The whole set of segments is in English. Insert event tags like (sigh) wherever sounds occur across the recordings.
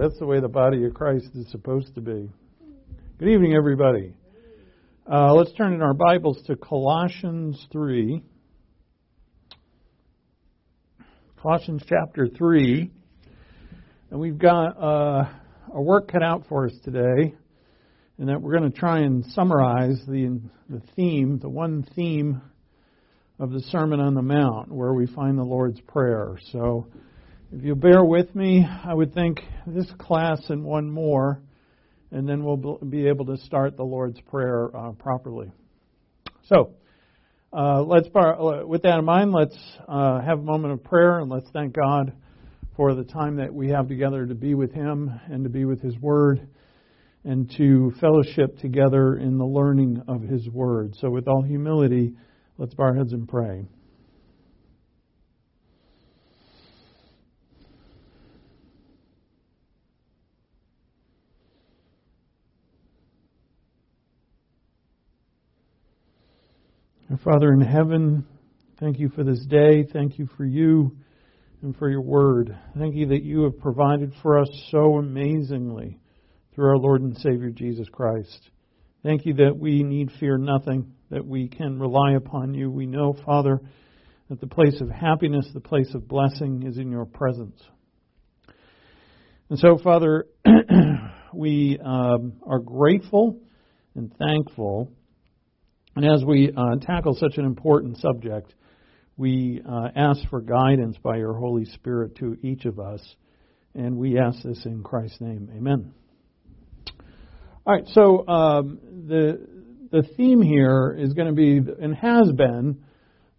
That's the way the body of Christ is supposed to be. Good evening, everybody. Uh, let's turn in our Bibles to Colossians 3. Colossians chapter 3. And we've got uh, a work cut out for us today, and that we're going to try and summarize the, the theme, the one theme of the Sermon on the Mount, where we find the Lord's Prayer. So, if you bear with me, I would think this class and one more, and then we'll be able to start the Lord's Prayer uh, properly. So, uh, let's bar- with that in mind, let's uh, have a moment of prayer and let's thank God for the time that we have together to be with Him and to be with His Word and to fellowship together in the learning of His Word. So, with all humility, let's bow our heads and pray. Father in heaven, thank you for this day. Thank you for you and for your word. Thank you that you have provided for us so amazingly through our Lord and Savior Jesus Christ. Thank you that we need fear nothing, that we can rely upon you. We know, Father, that the place of happiness, the place of blessing is in your presence. And so, Father, (clears throat) we um, are grateful and thankful. And as we uh, tackle such an important subject, we uh, ask for guidance by your Holy Spirit to each of us. And we ask this in Christ's name. Amen. All right, so um, the, the theme here is going to be, and has been,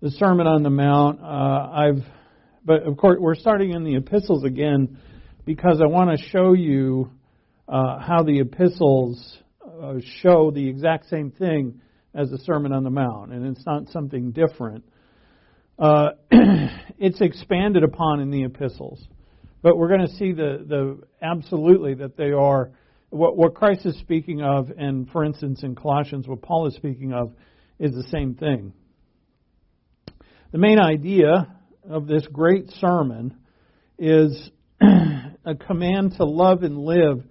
the Sermon on the Mount. Uh, I've, but of course, we're starting in the epistles again because I want to show you uh, how the epistles uh, show the exact same thing as the Sermon on the Mount, and it's not something different. Uh, (clears throat) it's expanded upon in the epistles, but we're going to see the the absolutely that they are what what Christ is speaking of, and for instance in Colossians, what Paul is speaking of, is the same thing. The main idea of this great sermon is (clears throat) a command to love and live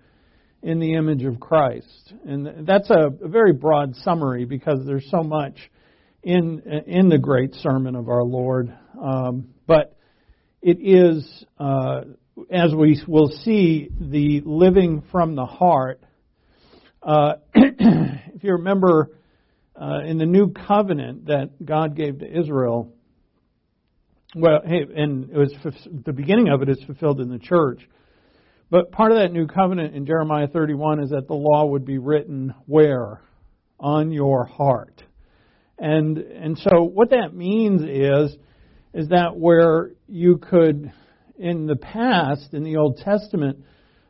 in the image of Christ. And that's a, very broad summary because there's so much in in the great sermon of our Lord. Um, but it is, uh, as we will see, the living from the heart. Uh, (clears throat) if you remember uh, in the new covenant that God gave to Israel, well, hey, and it was the beginning of it is fulfilled in the church. But part of that new covenant in Jeremiah 31 is that the law would be written where? On your heart. And and so what that means is is that where you could in the past in the Old Testament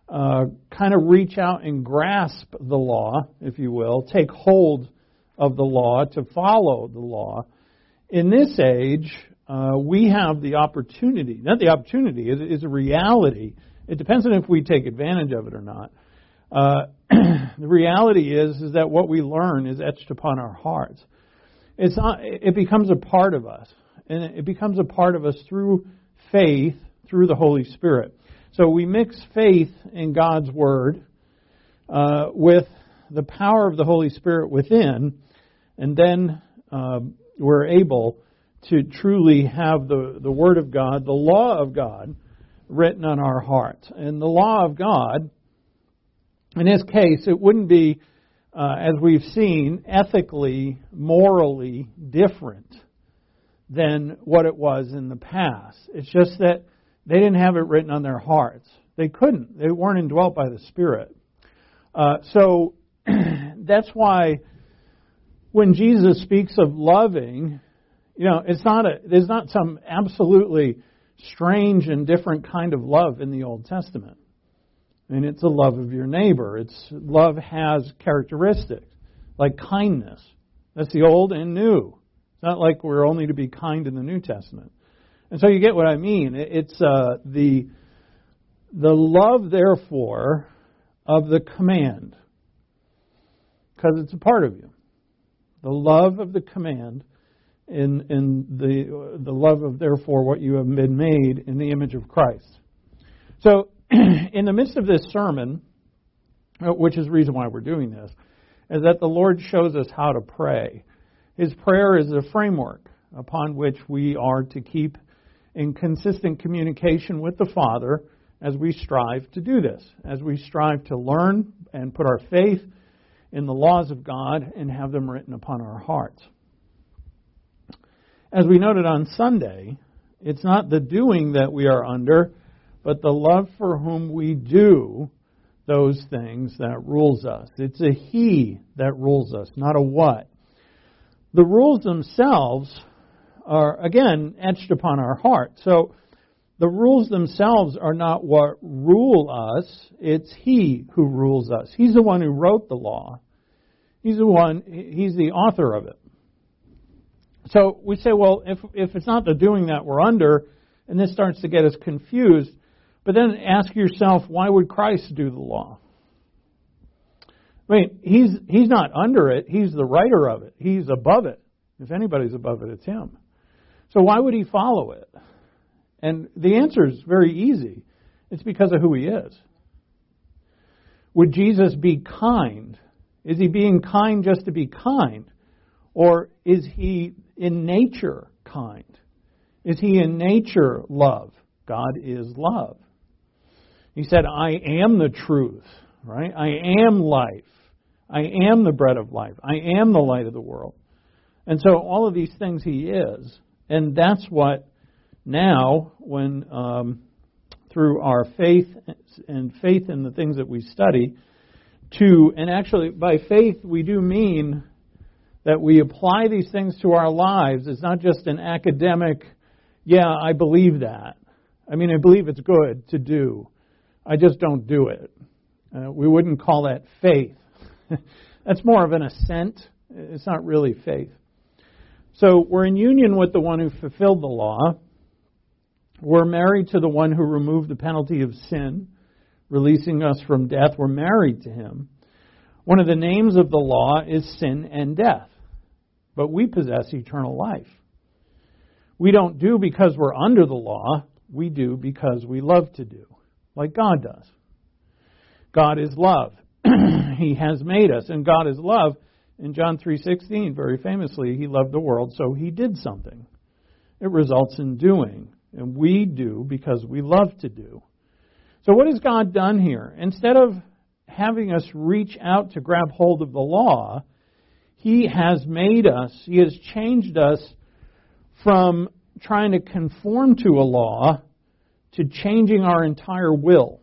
uh, kind of reach out and grasp the law, if you will, take hold of the law to follow the law. In this age, uh, we have the opportunity, not the opportunity, it is a reality it depends on if we take advantage of it or not. Uh, (clears throat) the reality is is that what we learn is etched upon our hearts. It's not, it becomes a part of us, and it becomes a part of us through faith, through the Holy Spirit. So we mix faith in God's Word uh, with the power of the Holy Spirit within, and then uh, we're able to truly have the, the Word of God, the law of God, written on our hearts. And the law of God, in this case, it wouldn't be, uh, as we've seen, ethically, morally different than what it was in the past. It's just that they didn't have it written on their hearts. They couldn't. They weren't indwelt by the Spirit. Uh, so (clears throat) that's why when Jesus speaks of loving, you know, it's not a, there's not some absolutely strange and different kind of love in the Old Testament. And it's a love of your neighbor. It's love has characteristics like kindness. That's the old and new. It's not like we're only to be kind in the New Testament. And so you get what I mean. It's uh, the the love, therefore, of the command, because it's a part of you. The love of the command in, in the, the love of, therefore, what you have been made in the image of Christ. So, (clears throat) in the midst of this sermon, uh, which is the reason why we're doing this, is that the Lord shows us how to pray. His prayer is a framework upon which we are to keep in consistent communication with the Father as we strive to do this, as we strive to learn and put our faith in the laws of God and have them written upon our hearts. As we noted on Sunday, it's not the doing that we are under, but the love for whom we do those things that rules us. It's a He that rules us, not a what. The rules themselves are, again, etched upon our heart. So the rules themselves are not what rule us, it's He who rules us. He's the one who wrote the law. He's the one, He's the author of it. So we say, well, if, if it's not the doing that we're under, and this starts to get us confused, but then ask yourself, why would Christ do the law? I mean, he's, he's not under it, he's the writer of it, he's above it. If anybody's above it, it's him. So why would he follow it? And the answer is very easy it's because of who he is. Would Jesus be kind? Is he being kind just to be kind? Or is he in nature kind? Is he in nature love? God is love. He said, I am the truth, right? I am life. I am the bread of life. I am the light of the world. And so all of these things he is. And that's what now, when um, through our faith and faith in the things that we study, to, and actually by faith we do mean that we apply these things to our lives is not just an academic, yeah, I believe that. I mean, I believe it's good to do. I just don't do it. Uh, we wouldn't call that faith. (laughs) That's more of an assent. It's not really faith. So we're in union with the one who fulfilled the law. We're married to the one who removed the penalty of sin, releasing us from death. We're married to him. One of the names of the law is sin and death, but we possess eternal life. We don't do because we're under the law, we do because we love to do, like God does. God is love. (clears throat) he has made us, and God is love, in John 3:16, very famously, he loved the world, so he did something. It results in doing, and we do because we love to do. So what has God done here? Instead of having us reach out to grab hold of the law, he has made us, he has changed us from trying to conform to a law to changing our entire will.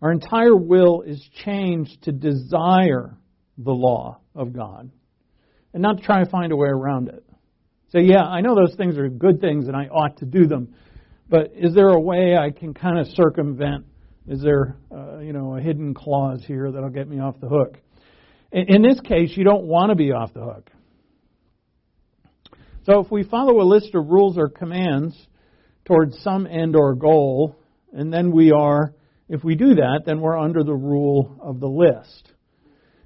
Our entire will is changed to desire the law of God and not try to find a way around it. So, yeah, I know those things are good things and I ought to do them, but is there a way I can kind of circumvent? Is there, uh, you know, a hidden clause here that'll get me off the hook? In, in this case, you don't want to be off the hook. So, if we follow a list of rules or commands towards some end or goal, and then we are, if we do that, then we're under the rule of the list.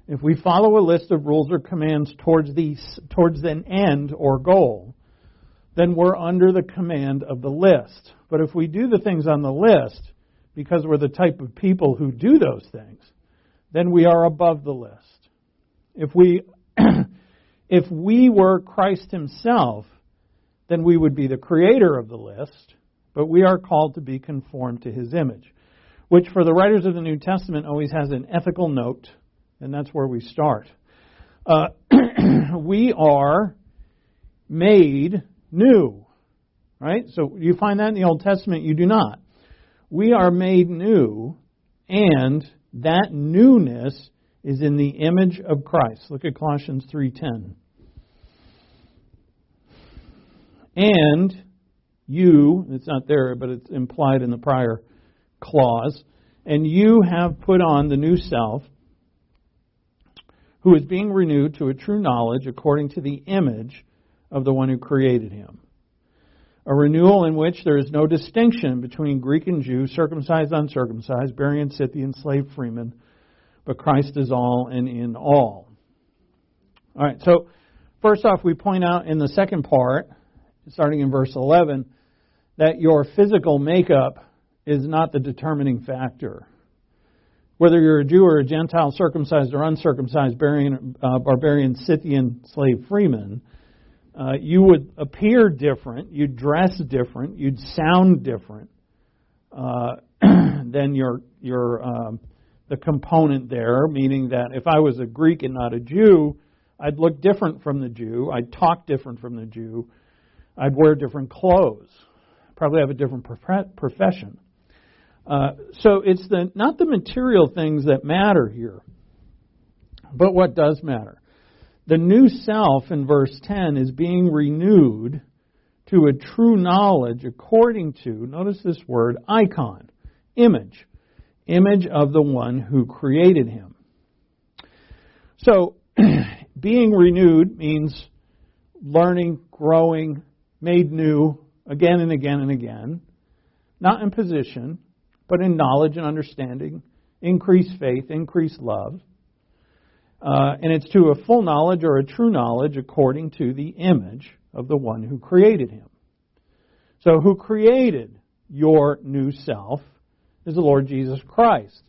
If we follow a list of rules or commands towards, the, towards an end or goal, then we're under the command of the list. But if we do the things on the list because we're the type of people who do those things, then we are above the list. If we (clears throat) if we were Christ himself, then we would be the creator of the list, but we are called to be conformed to his image, which for the writers of the New Testament always has an ethical note and that's where we start. Uh, (clears throat) we are made new, right? So you find that in the Old Testament, you do not. We are made new, and that newness is in the image of Christ. Look at Colossians 3:10. And you, it's not there, but it's implied in the prior clause, and you have put on the new self who is being renewed to a true knowledge according to the image of the one who created him. A renewal in which there is no distinction between Greek and Jew, circumcised, uncircumcised, Barbarian, Scythian, slave, freeman, but Christ is all and in all. All right, so first off, we point out in the second part, starting in verse 11, that your physical makeup is not the determining factor whether you're a Jew or a Gentile, circumcised or uncircumcised, barbarian, uh, barbarian Scythian slave freeman, uh, you would appear different, you'd dress different, you'd sound different uh, (clears throat) than your your um, the component there. Meaning that if I was a Greek and not a Jew, I'd look different from the Jew, I'd talk different from the Jew, I'd wear different clothes, probably have a different profession. Uh, so it's the not the material things that matter here, but what does matter. The new self in verse 10 is being renewed to a true knowledge according to, notice this word, icon, image, image of the one who created him. So, (clears throat) being renewed means learning, growing, made new again and again and again, not in position, but in knowledge and understanding, increased faith, increased love. Uh, and it's to a full knowledge or a true knowledge according to the image of the one who created him. So, who created your new self is the Lord Jesus Christ.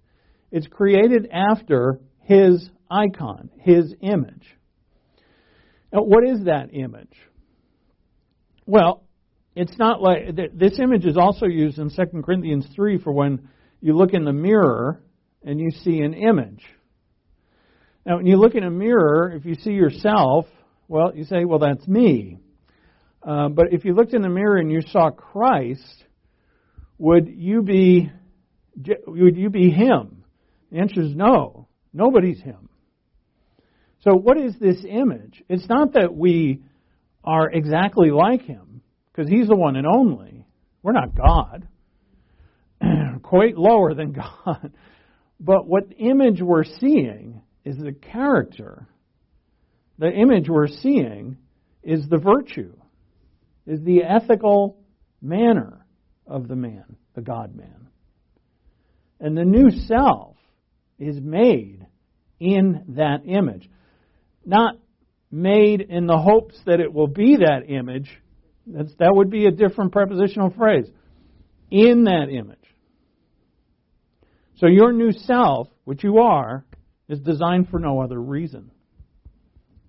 It's created after his icon, his image. Now, what is that image? Well, it's not like this image is also used in 2 Corinthians 3 for when you look in the mirror and you see an image. Now, when you look in a mirror, if you see yourself, well, you say, well, that's me. Uh, but if you looked in the mirror and you saw Christ, would you be would you be him? The answer is no. Nobody's him. So what is this image? It's not that we are exactly like him because He's the one and only. We're not God. (clears throat) Quite lower than (laughs) God. But what image we're seeing is the character. The image we're seeing is the virtue, is the ethical manner of the man, the God man. And the new self is made in that image. Not made in the hopes that it will be that image, that's, that would be a different prepositional phrase. In that image. So your new self, which you are, is designed for no other reason.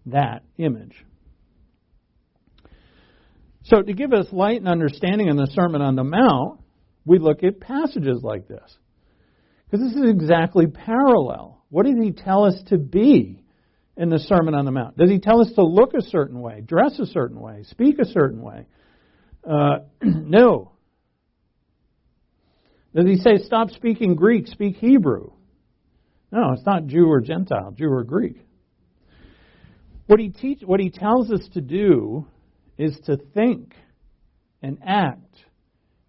That image. So, to give us light and understanding in the Sermon on the Mount, we look at passages like this. Because this is exactly parallel. What does he tell us to be in the Sermon on the Mount? Does he tell us to look a certain way, dress a certain way, speak a certain way? Uh, (clears throat) no. Does he say stop speaking Greek, speak Hebrew? No, it's not Jew or Gentile, Jew or Greek. What he teach, what he tells us to do is to think and act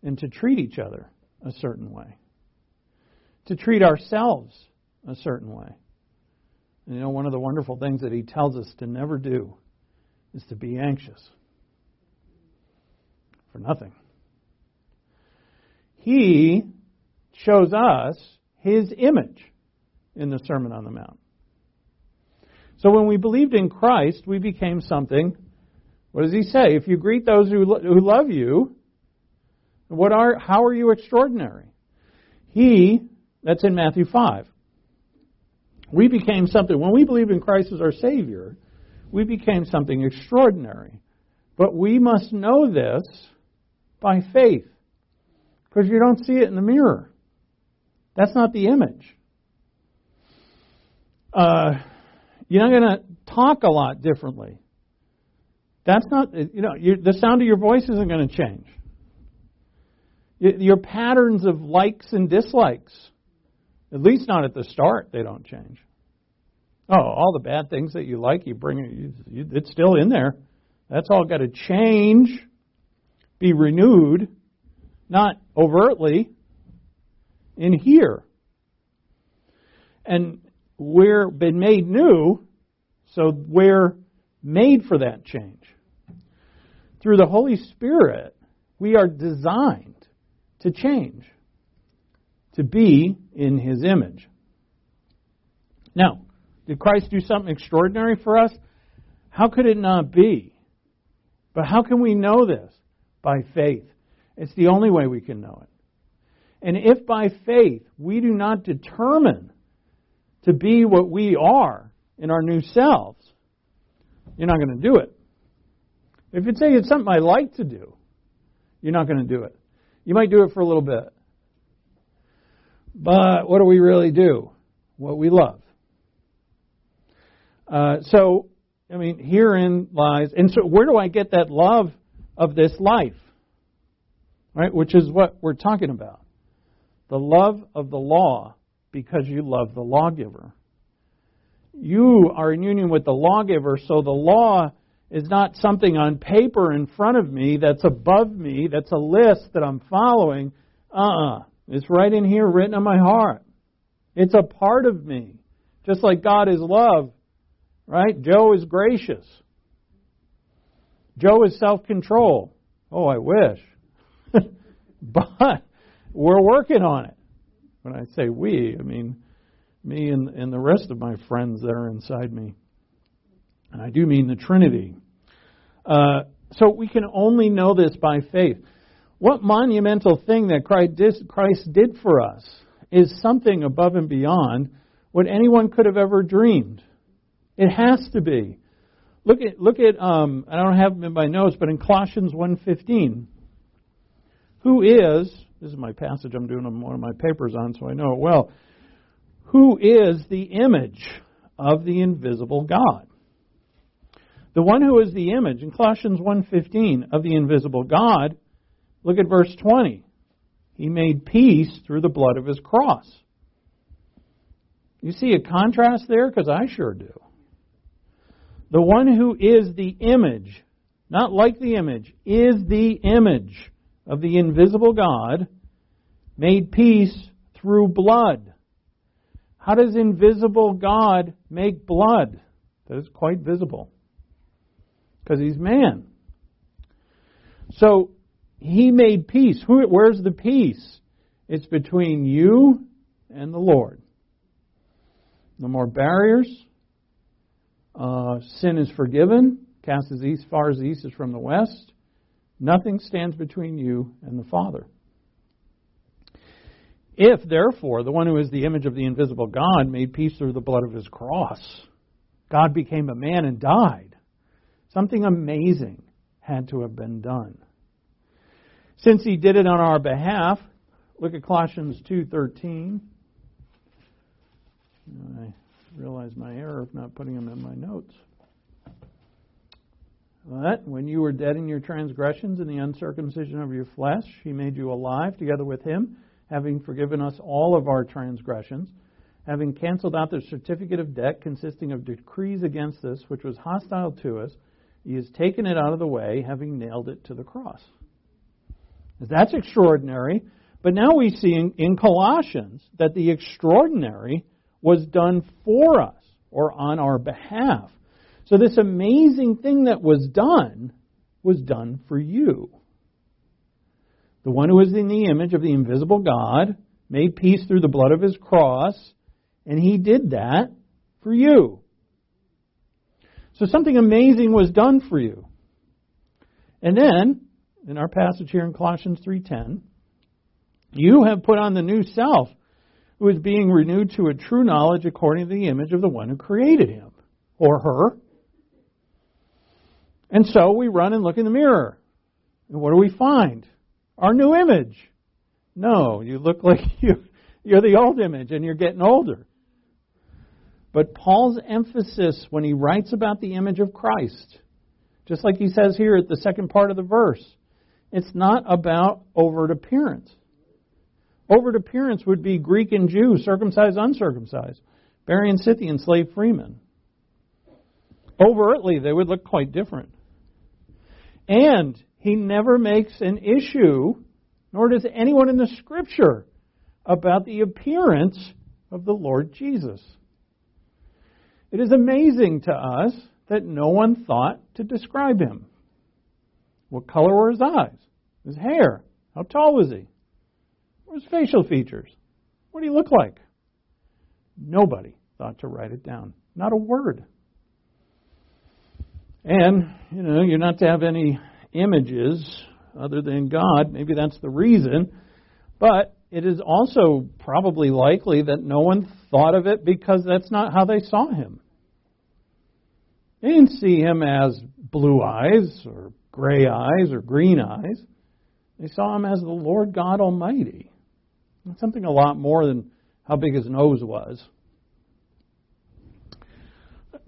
and to treat each other a certain way. To treat ourselves a certain way. And you know, one of the wonderful things that he tells us to never do is to be anxious for nothing. He shows us his image in the Sermon on the Mount. So when we believed in Christ, we became something. What does he say? If you greet those who, lo- who love you, what are, how are you extraordinary? He, that's in Matthew 5. We became something. When we believe in Christ as our Savior, we became something extraordinary. But we must know this by faith. Because you don't see it in the mirror. That's not the image. Uh, you're not going to talk a lot differently. That's not, you know, the sound of your voice isn't going to change. Your patterns of likes and dislikes, at least not at the start, they don't change. Oh, all the bad things that you like, you bring it, it's still in there. That's all got to change, be renewed, not overtly, in here. And we're been made new, so we're made for that change. Through the Holy Spirit, we are designed to change, to be in His image. Now, did Christ do something extraordinary for us? How could it not be? But how can we know this? By faith. It's the only way we can know it. And if by faith we do not determine to be what we are in our new selves, you're not going to do it. If you say it's something I like to do, you're not going to do it. You might do it for a little bit. But what do we really do? What we love. Uh, so, I mean, herein lies. And so, where do I get that love of this life? Right? Which is what we're talking about. The love of the law because you love the lawgiver. You are in union with the lawgiver, so the law is not something on paper in front of me that's above me, that's a list that I'm following. Uh uh-uh. uh It's right in here, written on my heart. It's a part of me. Just like God is love, right? Joe is gracious. Joe is self control. Oh, I wish. (laughs) but we're working on it. When I say we, I mean me and, and the rest of my friends that are inside me. And I do mean the Trinity. Uh, so we can only know this by faith. What monumental thing that Christ did for us is something above and beyond what anyone could have ever dreamed. It has to be. Look at look at um, I don't have them in my notes, but in Colossians 1:15, who is this is my passage I'm doing one of my papers on, so I know it well. Who is the image of the invisible God? The one who is the image in Colossians 1:15 of the invisible God, look at verse 20. He made peace through the blood of his cross. You see a contrast there because I sure do. The one who is the image, not like the image, is the image of the invisible God, made peace through blood. How does invisible God make blood that is quite visible? Because he's man. So he made peace. where's the peace? It's between you and the Lord. No more barriers. Uh, sin is forgiven, cast as east, far as the east is from the west. Nothing stands between you and the Father. If, therefore, the one who is the image of the invisible God made peace through the blood of his cross, God became a man and died, something amazing had to have been done. Since he did it on our behalf, look at Colossians 2:13. I realize my error of not putting them in my notes. But when you were dead in your transgressions and the uncircumcision of your flesh, he made you alive together with him, having forgiven us all of our transgressions, having canceled out the certificate of debt consisting of decrees against us, which was hostile to us, he has taken it out of the way, having nailed it to the cross. That's extraordinary. But now we see in, in Colossians that the extraordinary was done for us or on our behalf. So this amazing thing that was done was done for you. The one who is in the image of the invisible God made peace through the blood of his cross, and he did that for you. So something amazing was done for you. And then, in our passage here in Colossians 3:10, you have put on the new self, who is being renewed to a true knowledge according to the image of the one who created him or her. And so we run and look in the mirror. And what do we find? Our new image. No, you look (laughs) like you, you're the old image and you're getting older. But Paul's emphasis when he writes about the image of Christ, just like he says here at the second part of the verse, it's not about overt appearance. Overt appearance would be Greek and Jew, circumcised, uncircumcised, Barian, Scythian, slave, freeman. Overtly, they would look quite different. And he never makes an issue, nor does anyone in the Scripture, about the appearance of the Lord Jesus. It is amazing to us that no one thought to describe him. What color were his eyes? His hair? How tall was he? What were his facial features? What did he look like? Nobody thought to write it down. Not a word. And, you know, you're not to have any images other than God. Maybe that's the reason. But it is also probably likely that no one thought of it because that's not how they saw him. They didn't see him as blue eyes or gray eyes or green eyes. They saw him as the Lord God Almighty. something a lot more than how big his nose was.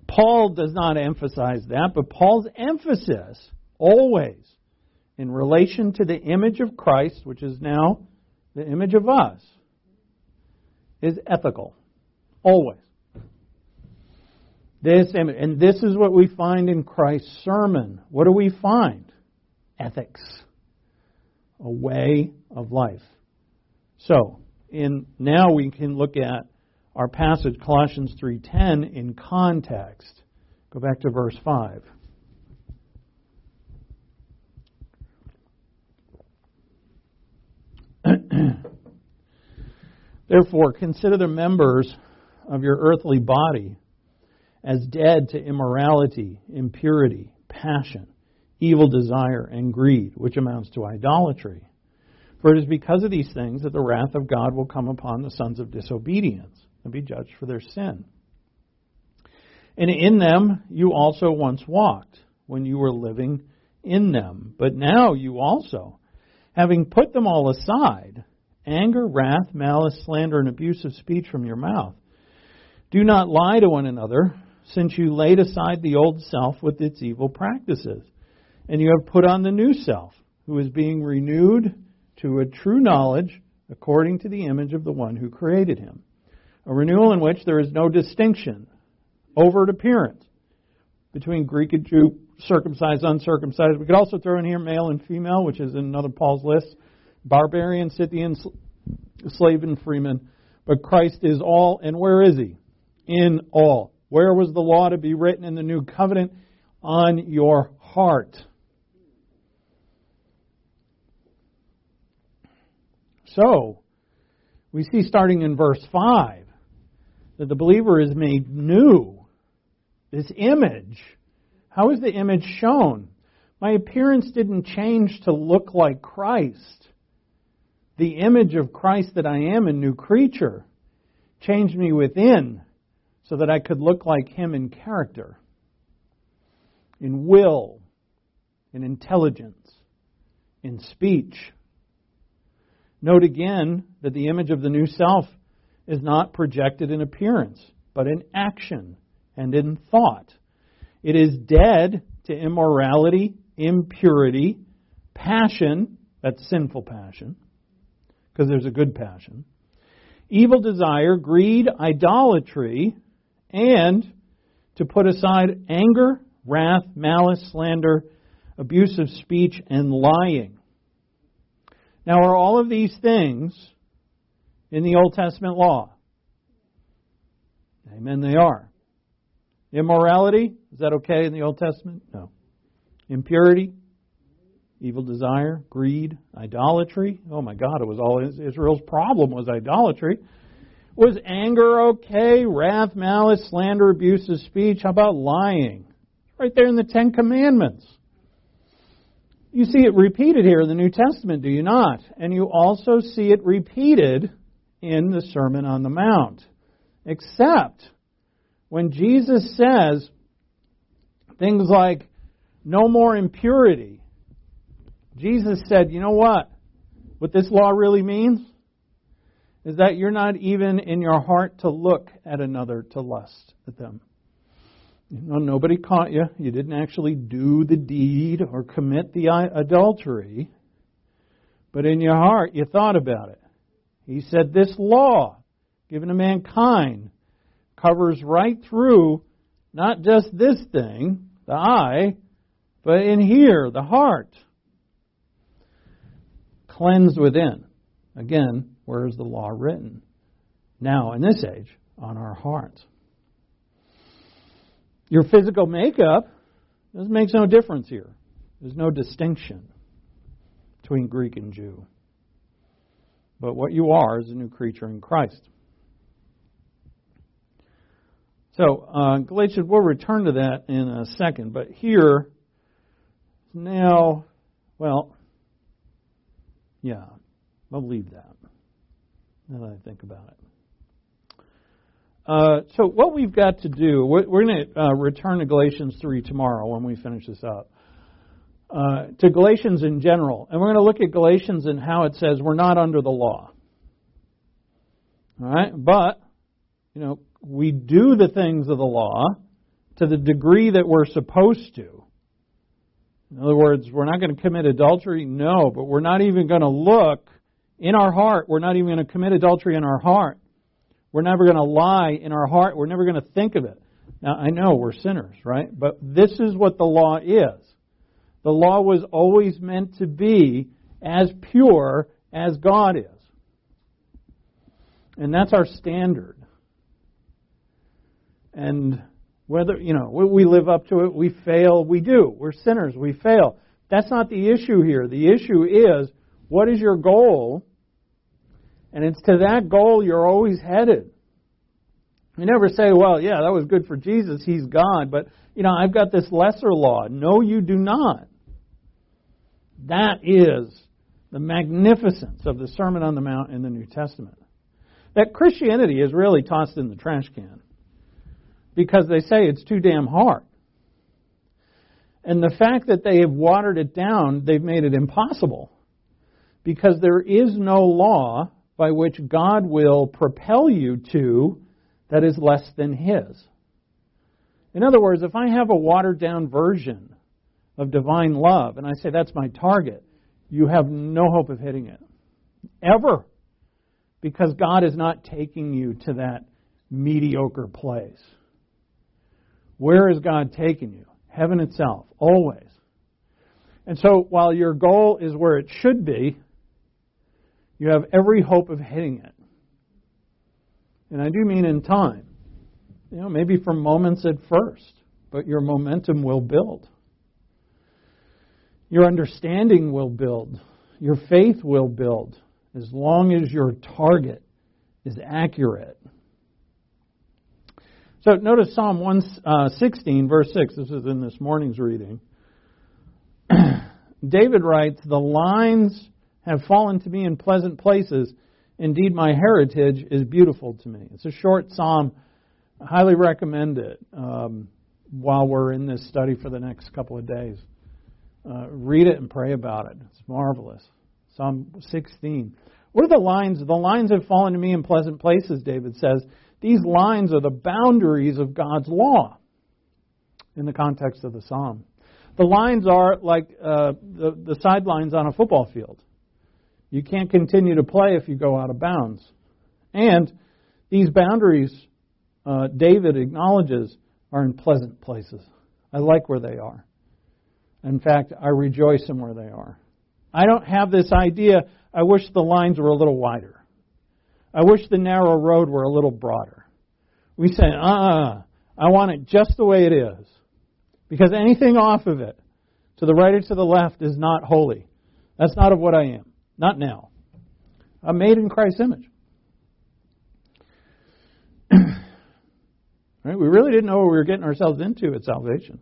Paul does not emphasize that, but Paul's emphasis always in relation to the image of Christ, which is now the image of us, is ethical. Always. This image, and this is what we find in Christ's sermon. What do we find? Ethics. A way of life. So, in now we can look at our passage Colossians 3:10 in context. Go back to verse 5. (clears throat) Therefore, consider the members of your earthly body as dead to immorality, impurity, passion, evil desire, and greed, which amounts to idolatry. For it is because of these things that the wrath of God will come upon the sons of disobedience and be judged for their sin. And in them you also once walked when you were living in them. But now you also, having put them all aside, anger, wrath, malice, slander, and abusive speech from your mouth, do not lie to one another, since you laid aside the old self with its evil practices, and you have put on the new self, who is being renewed to a true knowledge according to the image of the one who created him a renewal in which there is no distinction, overt appearance, between Greek and Jew, circumcised, uncircumcised. We could also throw in here male and female, which is in another Paul's list, barbarian, Scythian, slave, and freeman. But Christ is all, and where is he? In all. Where was the law to be written in the new covenant? On your heart. So, we see starting in verse 5 that the believer is made new. This image. How is the image shown? My appearance didn't change to look like Christ. the image of Christ that I am, a new creature, changed me within so that I could look like Him in character, in will, in intelligence, in speech. Note again that the image of the new self is not projected in appearance, but in action and in thought. It is dead to immorality, impurity, passion, that's sinful passion, because there's a good passion, evil desire, greed, idolatry, and to put aside anger, wrath, malice, slander, abusive speech, and lying. Now, are all of these things in the Old Testament law? Amen, they are. Immorality, is that okay in the Old Testament? No. Impurity, evil desire, greed, idolatry. Oh my God, it was all Israel's problem was idolatry. Was anger okay? Wrath, malice, slander, abuse of speech. How about lying? Right there in the Ten Commandments. You see it repeated here in the New Testament, do you not? And you also see it repeated in the Sermon on the Mount. Except when Jesus says things like, no more impurity, Jesus said, you know what? What this law really means is that you're not even in your heart to look at another to lust at them. Nobody caught you. You didn't actually do the deed or commit the adultery. But in your heart, you thought about it. He said, This law given to mankind covers right through not just this thing, the eye, but in here, the heart cleansed within. Again, where is the law written? Now, in this age, on our hearts. Your physical makeup, this makes no difference here. There's no distinction between Greek and Jew. But what you are is a new creature in Christ. So, uh, Galatians, we'll return to that in a second. But here, now, well, yeah, I'll leave that. Now that I think about it. Uh, so what we've got to do, we're, going to uh, return to Galatians 3 tomorrow when we finish this up. Uh, to Galatians in general, and we're going to look at Galatians and how it says we're not under the law. All right, but you know we do the things of the law to the degree that we're supposed to. In other words, we're not going to commit adultery, no, but we're not even going to look in our heart. We're not even going to commit adultery in our heart. We're never going to lie in our heart. We're never going to think of it. Now, I know we're sinners, right? But this is what the law is. The law was always meant to be as pure as God is. And that's our standard. And whether, you know, we live up to it, we fail, we do. We're sinners, we fail. That's not the issue here. The issue is what is your goal? And it's to that goal you're always headed. You never say, well, yeah, that was good for Jesus, he's God, but, you know, I've got this lesser law. No, you do not. That is the magnificence of the Sermon on the Mount in the New Testament. That Christianity is really tossed in the trash can because they say it's too damn hard. And the fact that they have watered it down, they've made it impossible. Because there is no law by which God will propel you to that is less than His. In other words, if I have a watered down version of divine love and I say that's my target, you have no hope of hitting it. Ever. Because God is not taking you to that mediocre place. Where is God taking you? Heaven itself, always. And so while your goal is where it should be, you have every hope of hitting it. And I do mean in time. You know, maybe for moments at first, but your momentum will build. Your understanding will build. Your faith will build as long as your target is accurate. So notice Psalm 116, uh, verse 6. This is in this morning's reading. (clears throat) David writes, The lines have fallen to me in pleasant places. Indeed, my heritage is beautiful to me. It's a short psalm. I highly recommend it um, while we're in this study for the next couple of days. Uh, read it and pray about it. It's marvelous. Psalm 16. What are the lines? The lines have fallen to me in pleasant places, David says. These lines are the boundaries of God's law in the context of the psalm. The lines are like uh, the, the sidelines on a football field. You can't continue to play if you go out of bounds. And these boundaries, uh, David acknowledges, are in pleasant places. I like where they are. In fact, I rejoice in where they are. I don't have this idea, I wish the lines were a little wider. I wish the narrow road were a little broader. We say, uh uh-uh, I want it just the way it is. Because anything off of it, to the right or to the left, is not holy. That's not of what I am. Not now. I'm made in Christ's image. (clears throat) right? We really didn't know what we were getting ourselves into at salvation.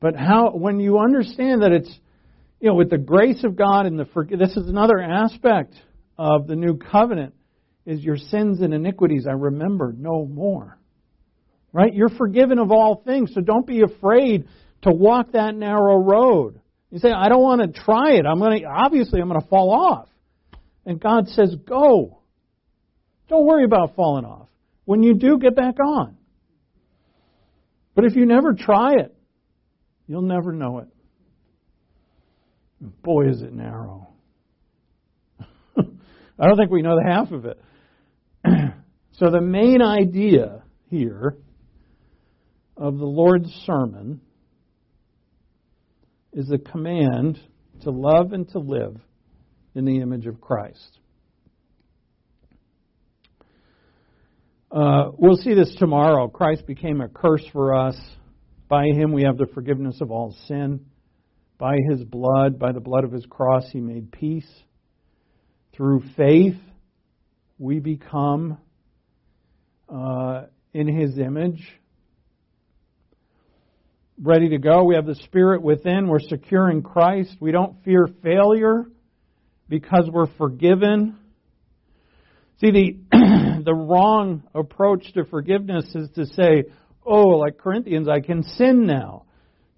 But how, when you understand that it's, you know, with the grace of God and the this is another aspect of the new covenant, is your sins and iniquities I remember no more. Right? You're forgiven of all things, so don't be afraid to walk that narrow road. You say, I don't want to try it. I'm going to, obviously, I'm going to fall off. And God says, go. Don't worry about falling off. When you do, get back on. But if you never try it, you'll never know it. Boy, is it narrow. (laughs) I don't think we know the half of it. (clears throat) so, the main idea here of the Lord's sermon is the command to love and to live in the image of Christ. Uh, we'll see this tomorrow. Christ became a curse for us. By him we have the forgiveness of all sin. By his blood, by the blood of his cross, he made peace. Through faith, we become uh, in his image ready to go. We have the Spirit within. We're secure in Christ. We don't fear failure because we're forgiven. See, the, (clears throat) the wrong approach to forgiveness is to say, oh, like Corinthians, I can sin now.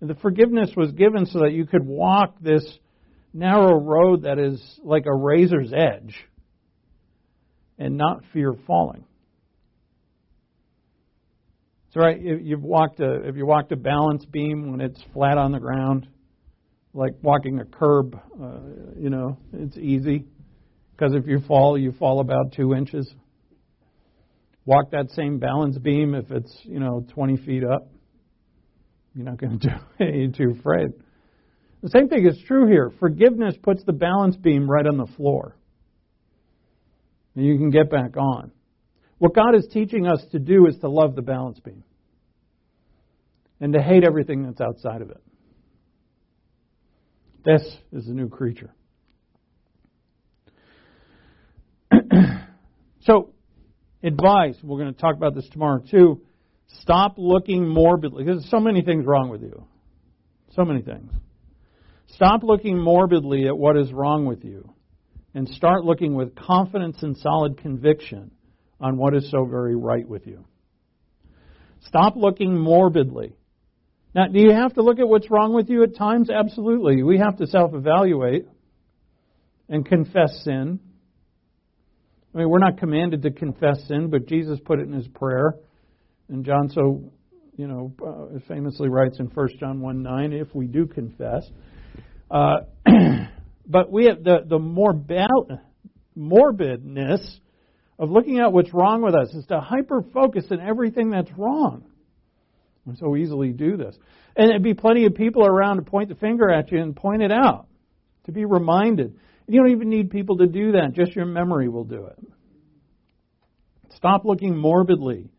The forgiveness was given so that you could walk this narrow road that is like a razor's edge and not fear falling. So right, you've walked a if you walked a balance beam when it's flat on the ground, like walking a curb, uh, you know, it's easy because if you fall, you fall about two inches. Walk that same balance beam if it's you know 20 feet up. You're not going (laughs) to do it. You're too afraid. The same thing is true here. Forgiveness puts the balance beam right on the floor. And you can get back on. What God is teaching us to do is to love the balance beam and to hate everything that's outside of it. This is the new creature. (clears throat) so, advice, we're going to talk about this tomorrow too. Stop looking morbidly, because there's so many things wrong with you. So many things. Stop looking morbidly at what is wrong with you and start looking with confidence and solid conviction on what is so very right with you. Stop looking morbidly. Now, do you have to look at what's wrong with you at times? Absolutely. We have to self evaluate and confess sin. I mean, we're not commanded to confess sin, but Jesus put it in his prayer. And John so, you know, uh, famously writes in 1 John 1 9, if we do confess. Uh, (clears throat) but we have the, the morbid, morbidness of looking at what's wrong with us is to hyper focus on everything that's wrong. We so easily do this. And there'd be plenty of people around to point the finger at you and point it out, to be reminded. You don't even need people to do that, just your memory will do it. Stop looking morbidly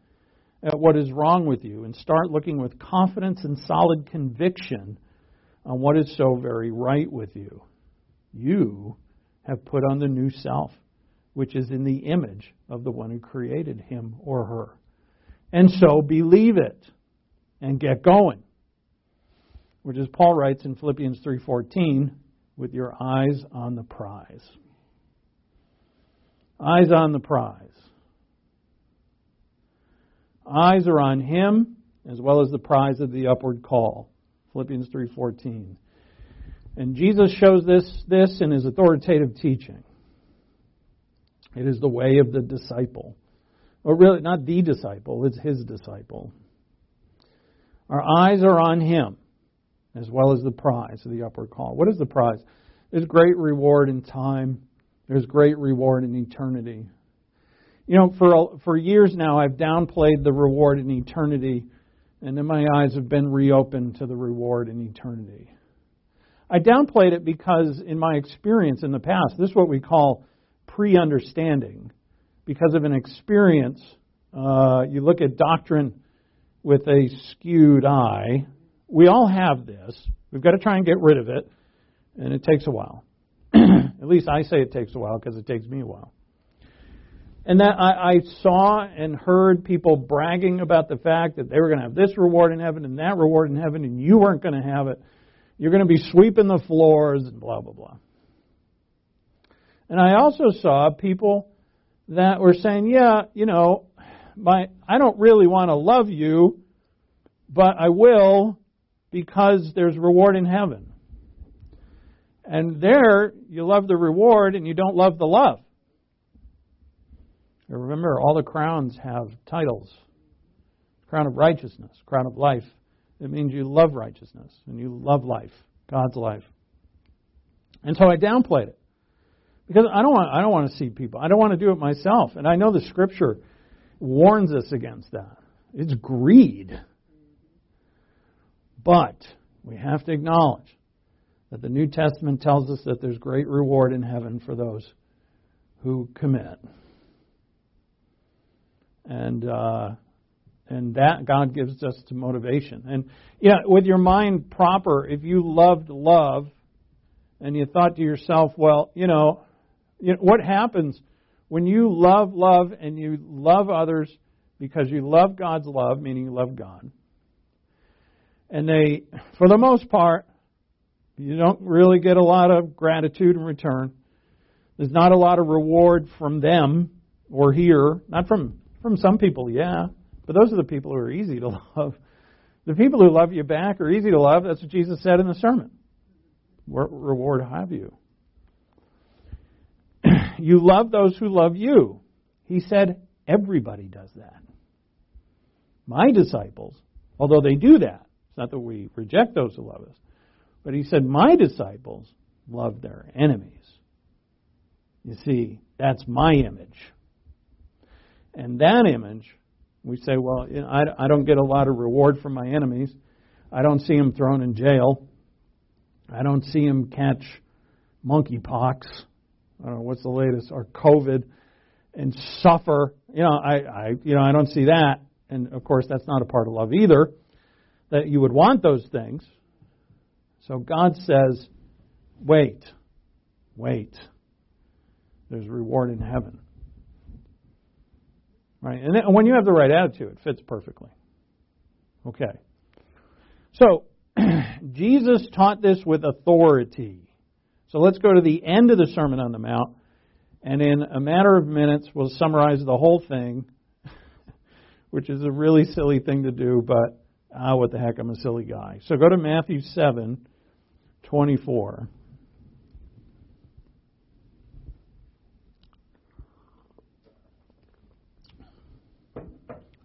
at what is wrong with you and start looking with confidence and solid conviction on what is so very right with you. You have put on the new self which is in the image of the one who created him or her. And so believe it and get going. Which is Paul writes in Philippians 3:14, with your eyes on the prize. Eyes on the prize. Eyes are on him as well as the prize of the upward call. Philippians 3:14. And Jesus shows this this in his authoritative teaching. It is the way of the disciple. Or really not the disciple, it's his disciple. Our eyes are on him as well as the prize of the upward call. What is the prize? There's great reward in time. There's great reward in eternity. You know, for for years now, I've downplayed the reward in eternity, and then my eyes have been reopened to the reward in eternity. I downplayed it because, in my experience in the past, this is what we call pre-understanding. Because of an experience, uh, you look at doctrine with a skewed eye. We all have this. We've got to try and get rid of it, and it takes a while. (clears throat) At least I say it takes a while because it takes me a while. And that I, I saw and heard people bragging about the fact that they were going to have this reward in heaven and that reward in heaven, and you weren't going to have it. You're going to be sweeping the floors and blah, blah, blah. And I also saw people that were saying, yeah, you know, my, I don't really want to love you, but I will because there's reward in heaven. And there, you love the reward and you don't love the love. Remember, all the crowns have titles crown of righteousness, crown of life. It means you love righteousness and you love life, God's life. And so I downplayed it. Because I don't want I don't want to see people. I don't want to do it myself. And I know the scripture warns us against that. It's greed. But we have to acknowledge that the New Testament tells us that there's great reward in heaven for those who commit. And uh, and that God gives us to motivation. And yeah, with your mind proper, if you loved love and you thought to yourself, well, you know, you know what happens when you love love and you love others because you love God's love, meaning you love God. And they, for the most part, you don't really get a lot of gratitude in return. There's not a lot of reward from them or here, not from from some people, yeah, but those are the people who are easy to (laughs) love. The people who love you back are easy to love. That's what Jesus said in the sermon. What reward have you? (clears throat) you love those who love you. He said everybody does that. My disciples, although they do that, not that we reject those who love us, but he said, My disciples love their enemies. You see, that's my image. And that image, we say, well, you know, I, I don't get a lot of reward from my enemies. I don't see them thrown in jail. I don't see them catch monkeypox. I don't know what's the latest, or COVID, and suffer. You know, I, I, you know, I don't see that. And of course, that's not a part of love either. That you would want those things. So God says, wait, wait. There's reward in heaven. Right? And when you have the right attitude, it fits perfectly. Okay. So, (clears throat) Jesus taught this with authority. So let's go to the end of the Sermon on the Mount, and in a matter of minutes, we'll summarize the whole thing, (laughs) which is a really silly thing to do, but ah, what the heck, I'm a silly guy. So go to Matthew 7 24.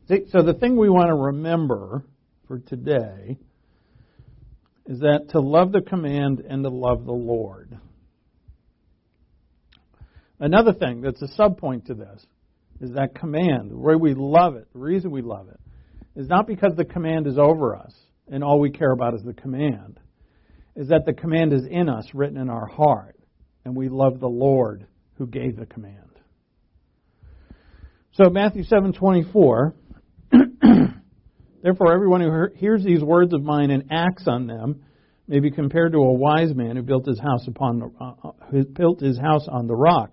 So the thing we want to remember for today is that to love the command and to love the Lord. Another thing that's a subpoint to this is that command, the way we love it, the reason we love it, is not because the command is over us and all we care about is the command, is that the command is in us, written in our heart, and we love the Lord who gave the command. So Matthew 7:24 (clears throat) Therefore, everyone who hears these words of mine and acts on them may be compared to a wise man who built his house upon the, uh, uh, who built his house on the rock.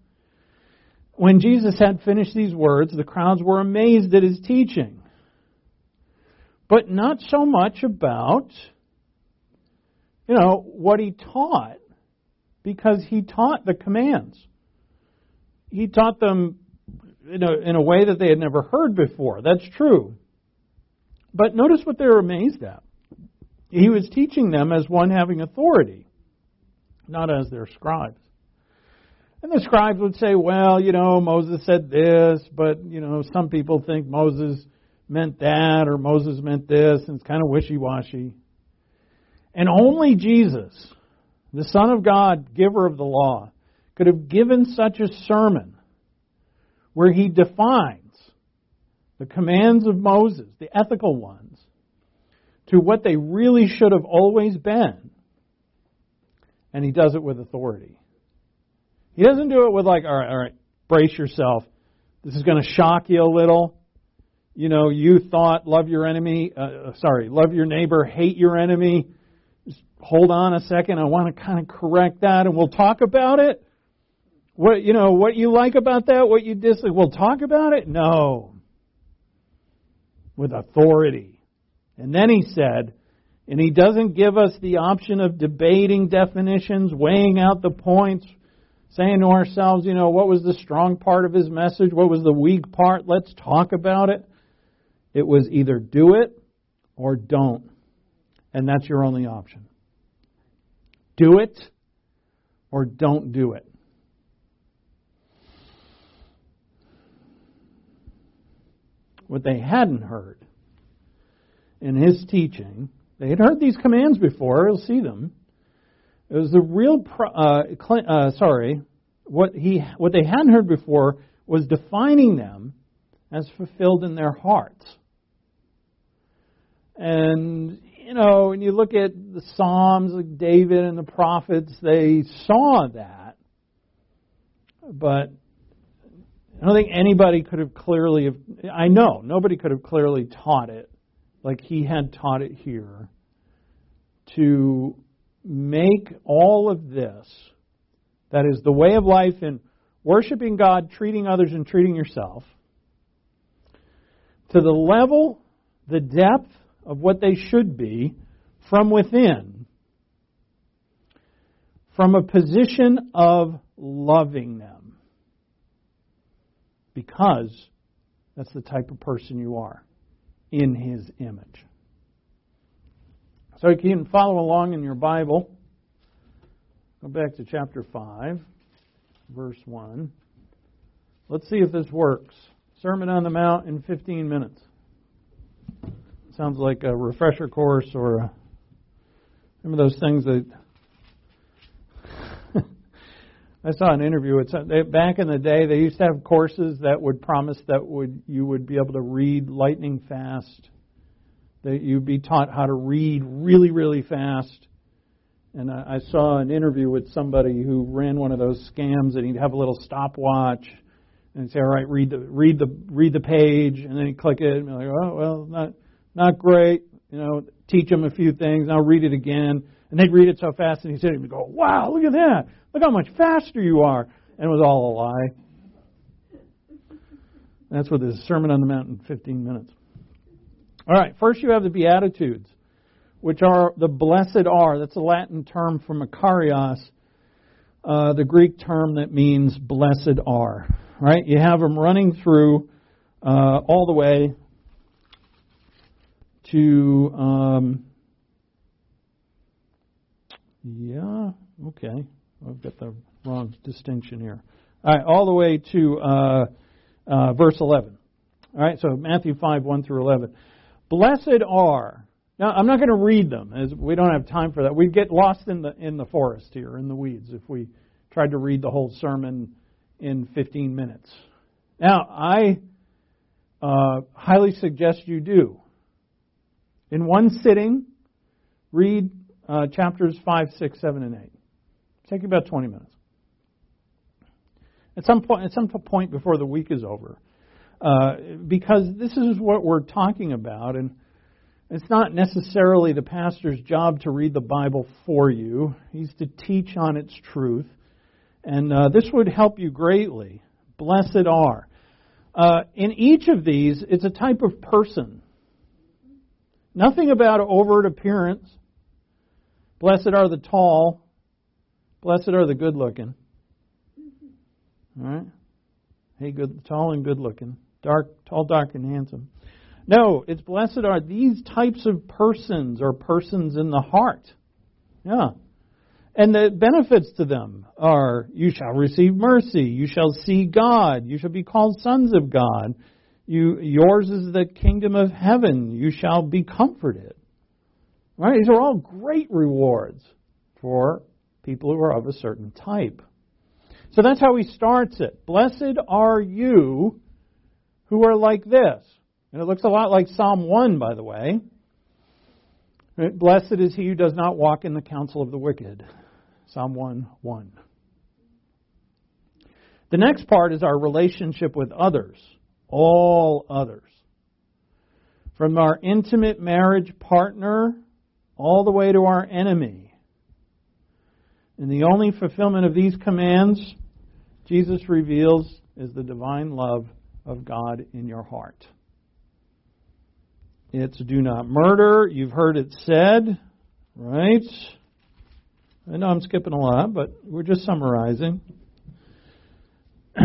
When Jesus had finished these words, the crowds were amazed at his teaching. But not so much about, you know, what he taught, because he taught the commands. He taught them in a, in a way that they had never heard before. That's true. But notice what they were amazed at. He was teaching them as one having authority, not as their scribes. And the scribes would say, well, you know, Moses said this, but, you know, some people think Moses meant that or Moses meant this, and it's kind of wishy washy. And only Jesus, the Son of God, giver of the law, could have given such a sermon where he defines the commands of Moses, the ethical ones, to what they really should have always been. And he does it with authority. He doesn't do it with like, all right, all right, brace yourself. This is going to shock you a little. You know, you thought love your enemy, uh, uh, sorry, love your neighbor, hate your enemy. Just hold on a second. I want to kind of correct that and we'll talk about it. What, you know, what you like about that, what you dislike, we'll talk about it? No. With authority. And then he said, and he doesn't give us the option of debating definitions, weighing out the points, saying to ourselves, you know, what was the strong part of his message? What was the weak part? Let's talk about it. It was either do it or don't. And that's your only option. Do it or don't do it. What they hadn't heard in his teaching, they had heard these commands before, you'll see them, it was the real, pro, uh, uh, sorry, what he, what they hadn't heard before was defining them as fulfilled in their hearts. And you know, when you look at the Psalms, like David and the prophets, they saw that, but I don't think anybody could have clearly. Have, I know nobody could have clearly taught it like he had taught it here to make all of this, that is the way of life in worshiping God, treating others, and treating yourself, to the level, the depth of what they should be from within, from a position of loving them. Because that's the type of person you are in His image. So you can follow along in your Bible. Go back to chapter 5, verse 1. Let's see if this works. Sermon on the Mount in 15 minutes. Sounds like a refresher course or a, remember those things that (laughs) I saw an interview. It's uh, back in the day they used to have courses that would promise that would you would be able to read lightning fast that you'd be taught how to read really, really fast. And I, I saw an interview with somebody who ran one of those scams, and he'd have a little stopwatch and say, "All right, read the read the read the page," and then he'd click it, and be like, "Oh, well, not not great." You know, teach them a few things. Now read it again, and they'd read it so fast, and he said, "He'd go, wow, look at that! Look how much faster you are!" And it was all a lie. That's what the Sermon on the Mount in 15 minutes. All right, first you have the Beatitudes, which are the blessed are. That's a Latin term from Makarios, uh, the Greek term that means blessed are. Right? You have them running through uh, all the way to. Um, yeah, okay. I've got the wrong distinction here. All right, all the way to uh, uh verse 11. All right, so Matthew 5, 1 through 11. Blessed are. Now, I'm not going to read them, as we don't have time for that. We'd get lost in the in the forest here, in the weeds, if we tried to read the whole sermon in 15 minutes. Now, I uh, highly suggest you do. In one sitting, read uh, chapters 5, 6, 7, and 8. Take about 20 minutes. at some point, at some point before the week is over, uh, because this is what we're talking about, and it's not necessarily the pastor's job to read the Bible for you. He's to teach on its truth, and uh, this would help you greatly. Blessed are. Uh, in each of these, it's a type of person. Nothing about overt appearance. Blessed are the tall. Blessed are the good looking. All right? Hey, good, tall and good looking. Dark, tall, dark, and handsome. No, it's blessed are these types of persons or persons in the heart. Yeah. And the benefits to them are you shall receive mercy, you shall see God, you shall be called sons of God. You, yours is the kingdom of heaven, you shall be comforted. Right? These are all great rewards for people who are of a certain type. So that's how he starts it. Blessed are you who are like this. And it looks a lot like Psalm 1, by the way. Blessed is he who does not walk in the counsel of the wicked. Psalm 1 1. The next part is our relationship with others, all others. From our intimate marriage partner all the way to our enemy. And the only fulfillment of these commands, Jesus reveals, is the divine love of God in your heart. It's do not murder. You've heard it said, right? I know I'm skipping a lot, but we're just summarizing. (clears throat)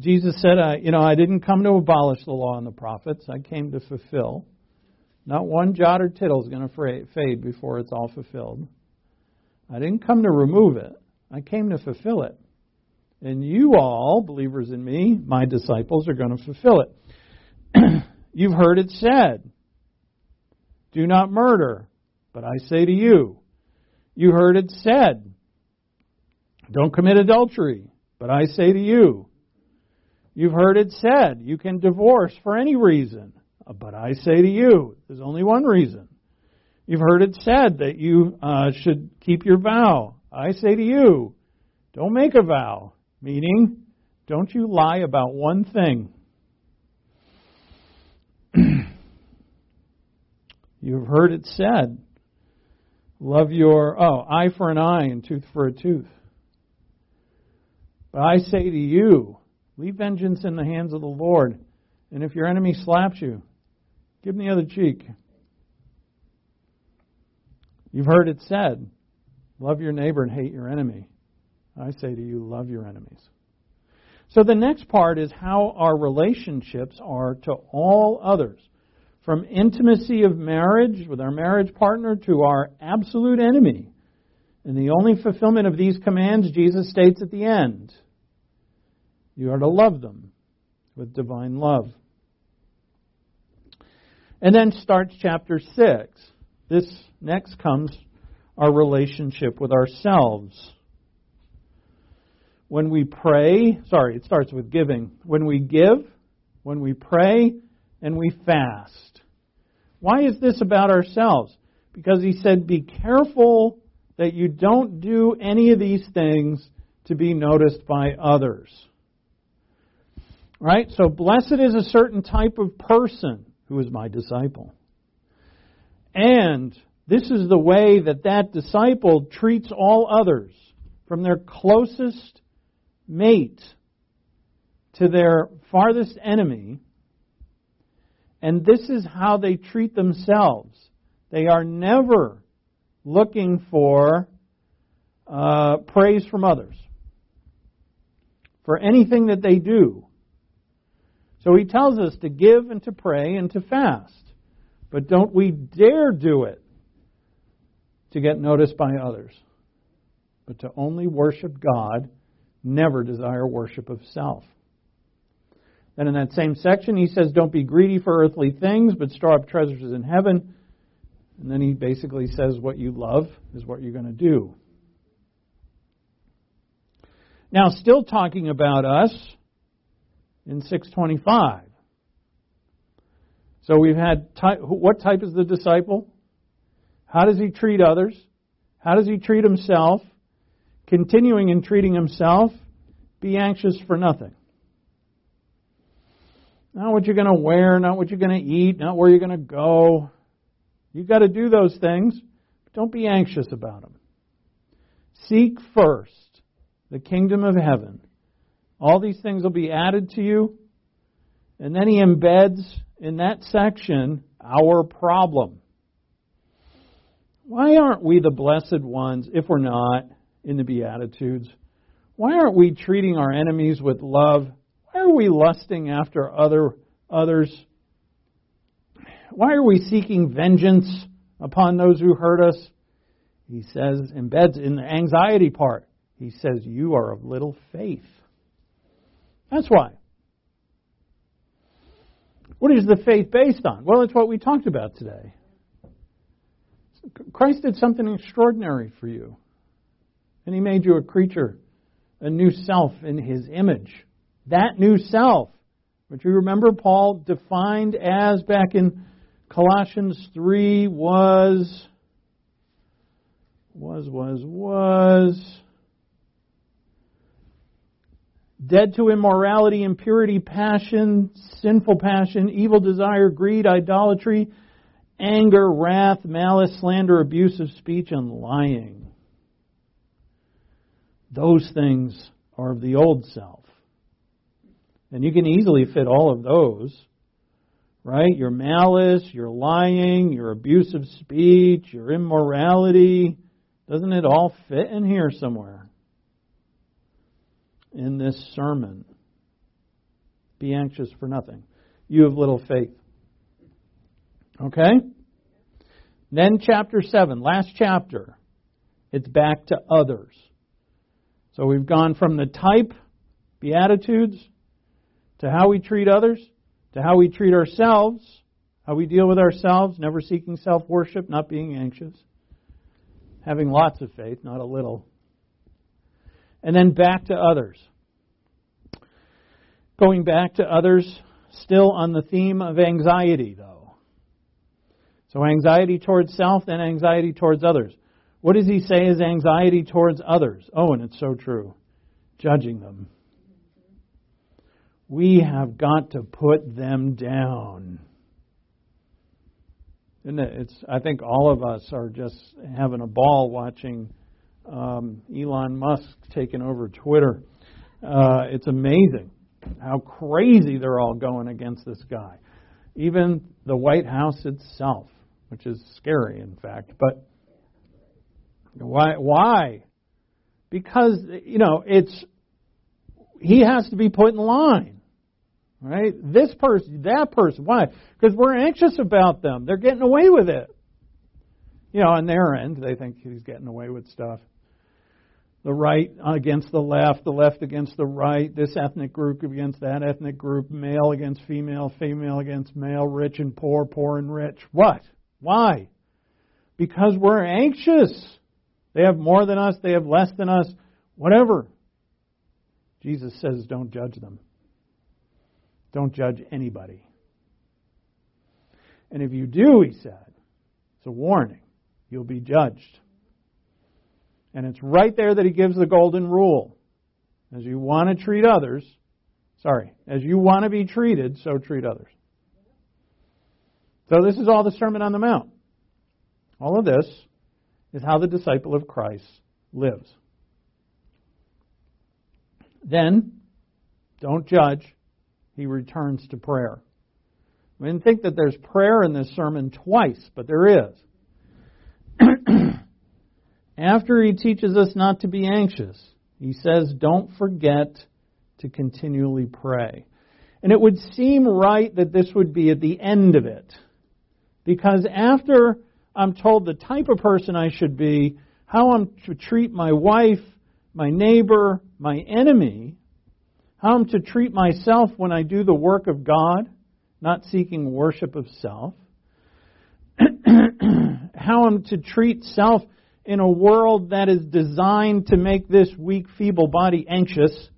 Jesus said, I, you know, I didn't come to abolish the law and the prophets. I came to fulfill. Not one jot or tittle is going to fade before it's all fulfilled. I didn't come to remove it. I came to fulfill it. And you all, believers in me, my disciples, are going to fulfill it. (clears throat) You've heard it said, do not murder. But I say to you, you heard it said, don't commit adultery. But I say to you, you've heard it said, you can divorce for any reason. But I say to you, there's only one reason. You've heard it said that you uh, should keep your vow. I say to you, don't make a vow. Meaning, don't you lie about one thing. (clears throat) You've heard it said, love your, oh, eye for an eye and tooth for a tooth. But I say to you, leave vengeance in the hands of the Lord. And if your enemy slaps you, give him the other cheek. You've heard it said, love your neighbor and hate your enemy. I say to you, love your enemies. So the next part is how our relationships are to all others. From intimacy of marriage with our marriage partner to our absolute enemy. And the only fulfillment of these commands, Jesus states at the end you are to love them with divine love. And then starts chapter 6. This next comes our relationship with ourselves. When we pray, sorry, it starts with giving. When we give, when we pray, and we fast. Why is this about ourselves? Because he said, Be careful that you don't do any of these things to be noticed by others. Right? So, blessed is a certain type of person who is my disciple. And this is the way that that disciple treats all others, from their closest mate to their farthest enemy and this is how they treat themselves. They are never looking for uh, praise from others for anything that they do. So he tells us to give and to pray and to fast. But don't we dare do it to get noticed by others, but to only worship God, never desire worship of self. Then in that same section, he says, Don't be greedy for earthly things, but store up treasures in heaven. And then he basically says, What you love is what you're going to do. Now, still talking about us in 625. So we've had what type is the disciple? How does he treat others? How does he treat himself? Continuing in treating himself, be anxious for nothing. Not what you're going to wear, not what you're going to eat, not where you're going to go. You've got to do those things. But don't be anxious about them. Seek first the kingdom of heaven. All these things will be added to you. And then he embeds in that section our problem. Why aren't we the blessed ones if we're not in the Beatitudes? Why aren't we treating our enemies with love? Why are we lusting after other others? Why are we seeking vengeance upon those who hurt us? He says, embeds in the anxiety part, he says, You are of little faith. That's why. What is the faith based on? Well, it's what we talked about today. Christ did something extraordinary for you. And he made you a creature, a new self in his image. That new self, which you remember Paul defined as back in Colossians 3 was, was, was, was, dead to immorality, impurity, passion, sinful passion, evil desire, greed, idolatry, anger, wrath, malice, slander, abusive speech, and lying. Those things are of the old self. And you can easily fit all of those, right? Your malice, your lying, your abusive speech, your immorality. Doesn't it all fit in here somewhere? In this sermon. Be anxious for nothing. You have little faith. Okay? Then, chapter 7, last chapter, it's back to others. So we've gone from the type, Beatitudes, to how we treat others, to how we treat ourselves, how we deal with ourselves, never seeking self worship, not being anxious, having lots of faith, not a little. And then back to others. Going back to others, still on the theme of anxiety, though. So anxiety towards self, then anxiety towards others. What does he say is anxiety towards others? Oh, and it's so true. Judging them. We have got to put them down. Isn't? It's, I think all of us are just having a ball watching um, Elon Musk taking over Twitter. Uh, it's amazing how crazy they're all going against this guy. Even the White House itself which is scary, in fact. But why? Why? Because you know it's he has to be put in line, right? This person, that person. Why? Because we're anxious about them. They're getting away with it. You know, on their end, they think he's getting away with stuff. The right against the left, the left against the right, this ethnic group against that ethnic group, male against female, female against male, rich and poor, poor and rich. What? Why? Because we're anxious. They have more than us, they have less than us, whatever. Jesus says, don't judge them. Don't judge anybody. And if you do, he said, it's a warning. You'll be judged. And it's right there that he gives the golden rule. As you want to treat others, sorry, as you want to be treated, so treat others. So this is all the Sermon on the Mount. All of this is how the disciple of Christ lives. Then, don't judge. He returns to prayer. I didn't think that there's prayer in this sermon twice, but there is. (clears throat) After he teaches us not to be anxious, he says, don't forget to continually pray. And it would seem right that this would be at the end of it. Because after I'm told the type of person I should be, how I'm to treat my wife, my neighbor, my enemy, how I'm to treat myself when I do the work of God, not seeking worship of self, (clears throat) how I'm to treat self in a world that is designed to make this weak, feeble body anxious,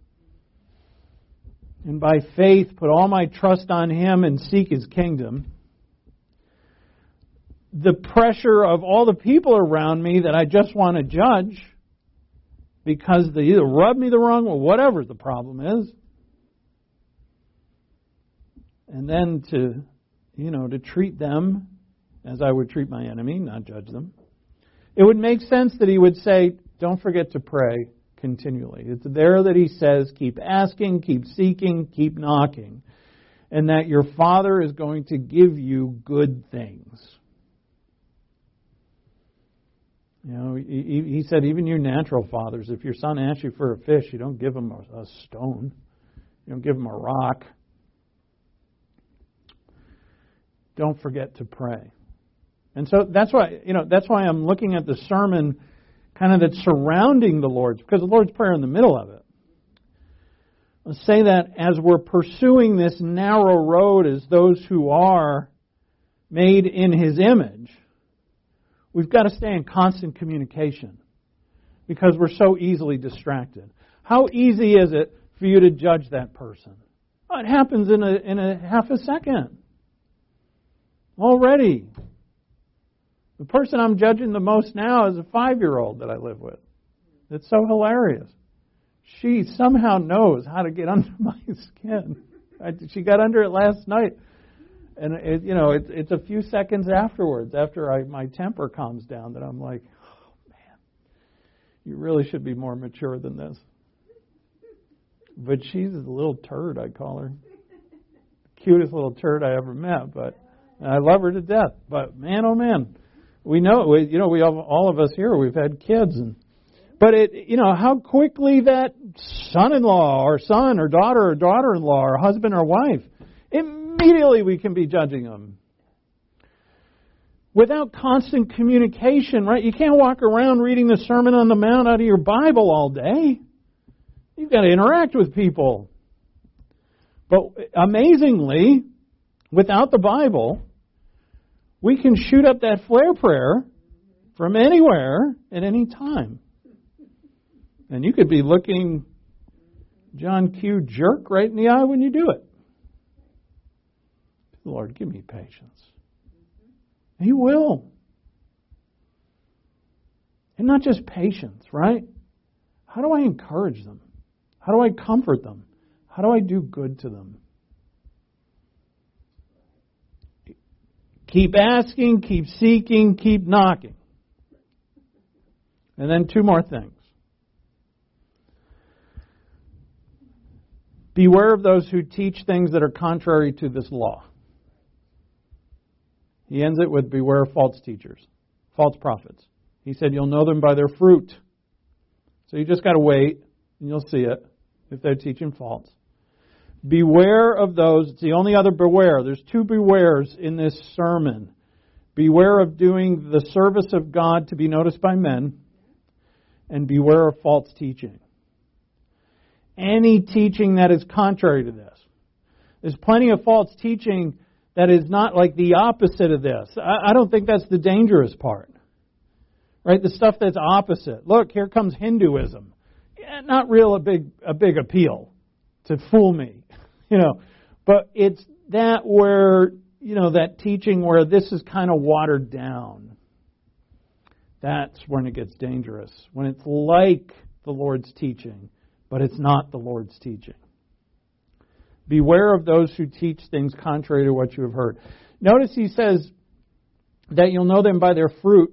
and by faith put all my trust on Him and seek His kingdom the pressure of all the people around me that I just want to judge because they either rub me the wrong way, whatever the problem is. And then to, you know, to treat them as I would treat my enemy, not judge them. It would make sense that he would say, don't forget to pray continually. It's there that he says, keep asking, keep seeking, keep knocking. And that your Father is going to give you good things. You know, he, he said, even you natural fathers, if your son asks you for a fish, you don't give him a, a stone, you don't give him a rock. Don't forget to pray. And so that's why, you know, that's why I'm looking at the sermon kind of that's surrounding the Lord's, because the Lord's Prayer in the middle of it. Let's say that as we're pursuing this narrow road as those who are made in His image, we've got to stay in constant communication because we're so easily distracted. How easy is it for you to judge that person? It happens in a, in a half a second. Already. The person I'm judging the most now is a five year old that I live with. It's so hilarious. She somehow knows how to get (laughs) under my skin. She got under it last night. And it, you know, it's it's a few seconds afterwards, after I, my temper calms down, that I'm like, oh man, you really should be more mature than this. But she's a little turd, I call her. Cutest little turd I ever met, but I love her to death. But man, oh man, we know, we, you know, we have, all of us here, we've had kids, and but it, you know, how quickly that son-in-law or son or daughter or daughter-in-law or husband or wife, immediately we can be judging them. Without constant communication, right? You can't walk around reading the Sermon on the Mount out of your Bible all day. You've got to interact with people. But amazingly, without the Bible, we can shoot up that flare prayer from anywhere at any time. And you could be looking John Q. jerk right in the eye when you do it. Lord, give me patience. He will. And not just patience, right? How do I encourage them? How do I comfort them? How do I do good to them? Keep asking, keep seeking, keep knocking. And then two more things. Beware of those who teach things that are contrary to this law. He ends it with beware of false teachers, false prophets. He said, You'll know them by their fruit. So you just got to wait, and you'll see it if they're teaching false. Beware of those. It's the only other beware. There's two bewares in this sermon. Beware of doing the service of God to be noticed by men, and beware of false teaching. Any teaching that is contrary to this. There's plenty of false teaching that is not like the opposite of this. I, don't think that's the dangerous part. Right? The stuff that's opposite. Look, here comes Hinduism. Yeah, not real a big a big appeal to fool me. (laughs) You know, but it's that where you know that teaching where this is kind of watered down. That's when it gets dangerous. When it's like the Lord's teaching, but it's not the Lord's teaching. Beware of those who teach things contrary to what you have heard. Notice he says that you'll know them by their fruit.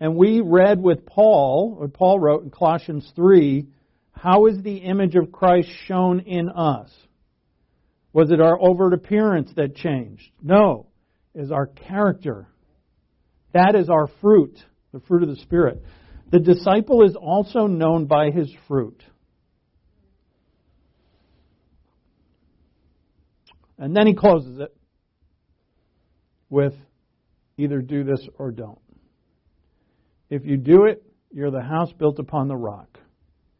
And we read with Paul, what Paul wrote in Colossians 3, how is the image of Christ shown in us? Was it our overt appearance that changed? No. Is our character. That is our fruit, the fruit of the Spirit. The disciple is also known by his fruit. And then he closes it with either do this or don't. If you do it, you're the house built upon the rock.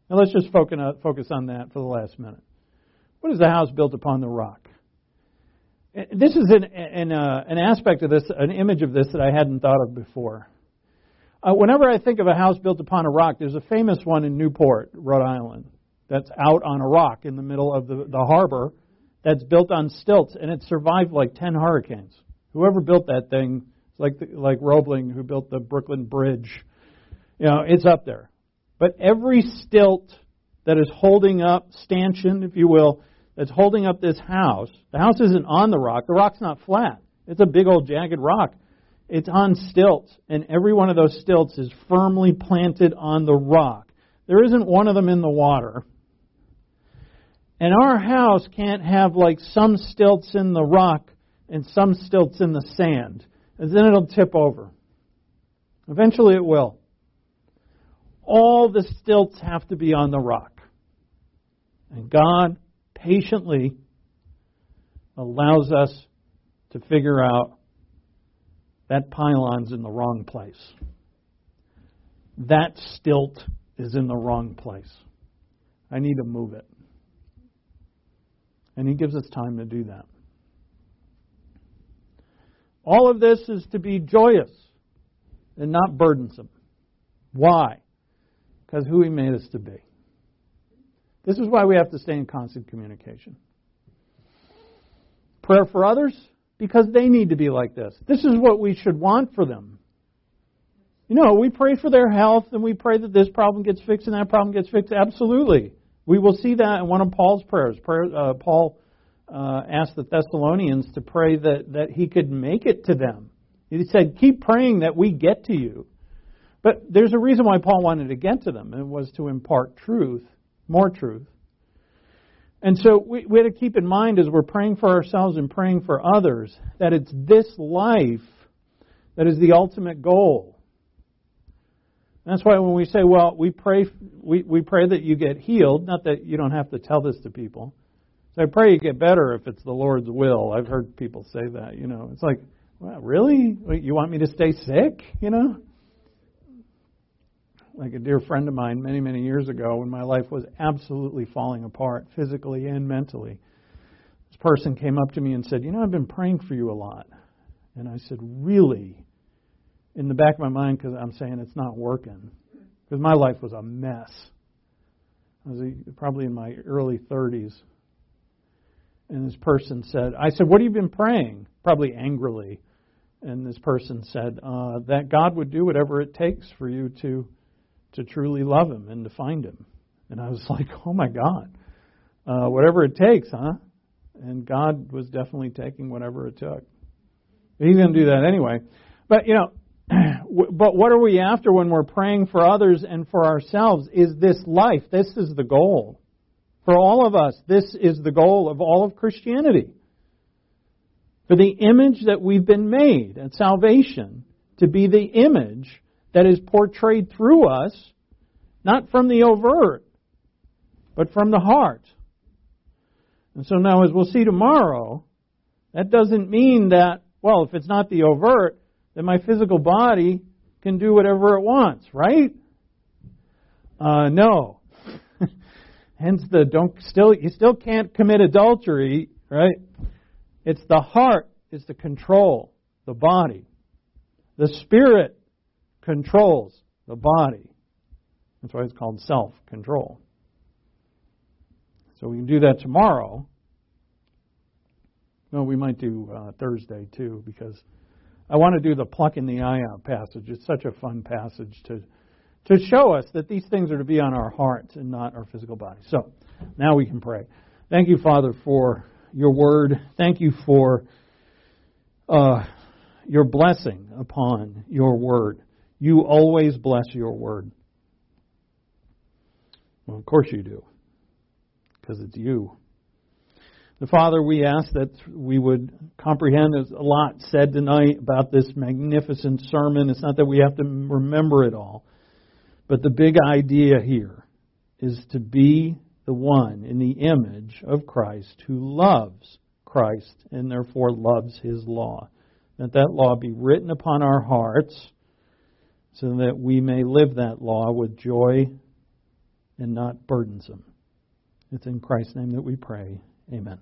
Now let's just focus on that for the last minute. What is the house built upon the rock? This is an, an, uh, an aspect of this, an image of this that I hadn't thought of before. Uh, whenever I think of a house built upon a rock, there's a famous one in Newport, Rhode Island, that's out on a rock in the middle of the, the harbor that's built on stilts, and it survived like 10 hurricanes. Whoever built that thing, like, the, like Roebling, who built the Brooklyn Bridge, you know, it's up there. But every stilt that is holding up, stanchion, if you will, that's holding up this house, the house isn't on the rock. The rock's not flat. It's a big old jagged rock. It's on stilts, and every one of those stilts is firmly planted on the rock. There isn't one of them in the water. And our house can't have like some stilts in the rock and some stilts in the sand, and then it'll tip over. Eventually it will. All the stilts have to be on the rock. And God patiently allows us to figure out that pylon's in the wrong place. That stilt is in the wrong place. I need to move it. And He gives us time to do that. All of this is to be joyous and not burdensome. Why? Because who He made us to be. This is why we have to stay in constant communication. Prayer for others, because they need to be like this. This is what we should want for them. You know, we pray for their health and we pray that this problem gets fixed and that problem gets fixed. Absolutely. We will see that in one of Paul's prayers. Prayer, uh, Paul uh, asked the Thessalonians to pray that, that he could make it to them. He said, Keep praying that we get to you. But there's a reason why Paul wanted to get to them, and it was to impart truth, more truth. And so we, we have to keep in mind as we're praying for ourselves and praying for others that it's this life that is the ultimate goal. That's why when we say, well, we pray, we, we pray that you get healed, not that you don't have to tell this to people. So I pray you get better if it's the Lord's will. I've heard people say that, you know. It's like, well, really? You want me to stay sick, you know? like a dear friend of mine many, many years ago when my life was absolutely falling apart, physically and mentally. This person came up to me and said, You know, I've been praying for you a lot. And I said, Really? In the back of my mind, because I'm saying it's not working. Because my life was a mess. I was probably in my early 30s. And this person said, I said, What have you been praying? Probably angrily. And this person said, uh, That God would do whatever it takes for you to to truly love Him and to find Him. And I was (laughs) like, oh my God, uh, whatever it takes, huh? And God was definitely taking whatever it took. He's going to do that anyway. But, you know, (clears throat) but what are we after when we're praying for others and for ourselves? Is this life? This is the goal. For all of us, this is the goal of all of Christianity. For the image that we've been made at salvation to be the image that is portrayed through us, not from the overt, but from the heart. And so now, as we'll see tomorrow, that doesn't mean that, well, if it's not the overt, then my physical body can do whatever it wants, right? Uh, no. (laughs) Hence the don't still you still can't commit adultery, right? It's the heart is the control the body. The spirit controls the body. That's why it's called self control. So we can do that tomorrow. No, we might do uh, Thursday too, because I want to do the pluck in the eye out passage. It's such a fun passage to to show us that these things are to be on our hearts and not our physical body. So now we can pray. Thank you, Father, for your word. Thank you for uh, your blessing upon your word. You always bless your word. Well, of course you do, because it's you. The Father, we ask that we would comprehend. There's a lot said tonight about this magnificent sermon. It's not that we have to remember it all, but the big idea here is to be the one in the image of Christ who loves Christ and therefore loves his law. That that law be written upon our hearts so that we may live that law with joy and not burdensome. It's in Christ's name that we pray. Amen.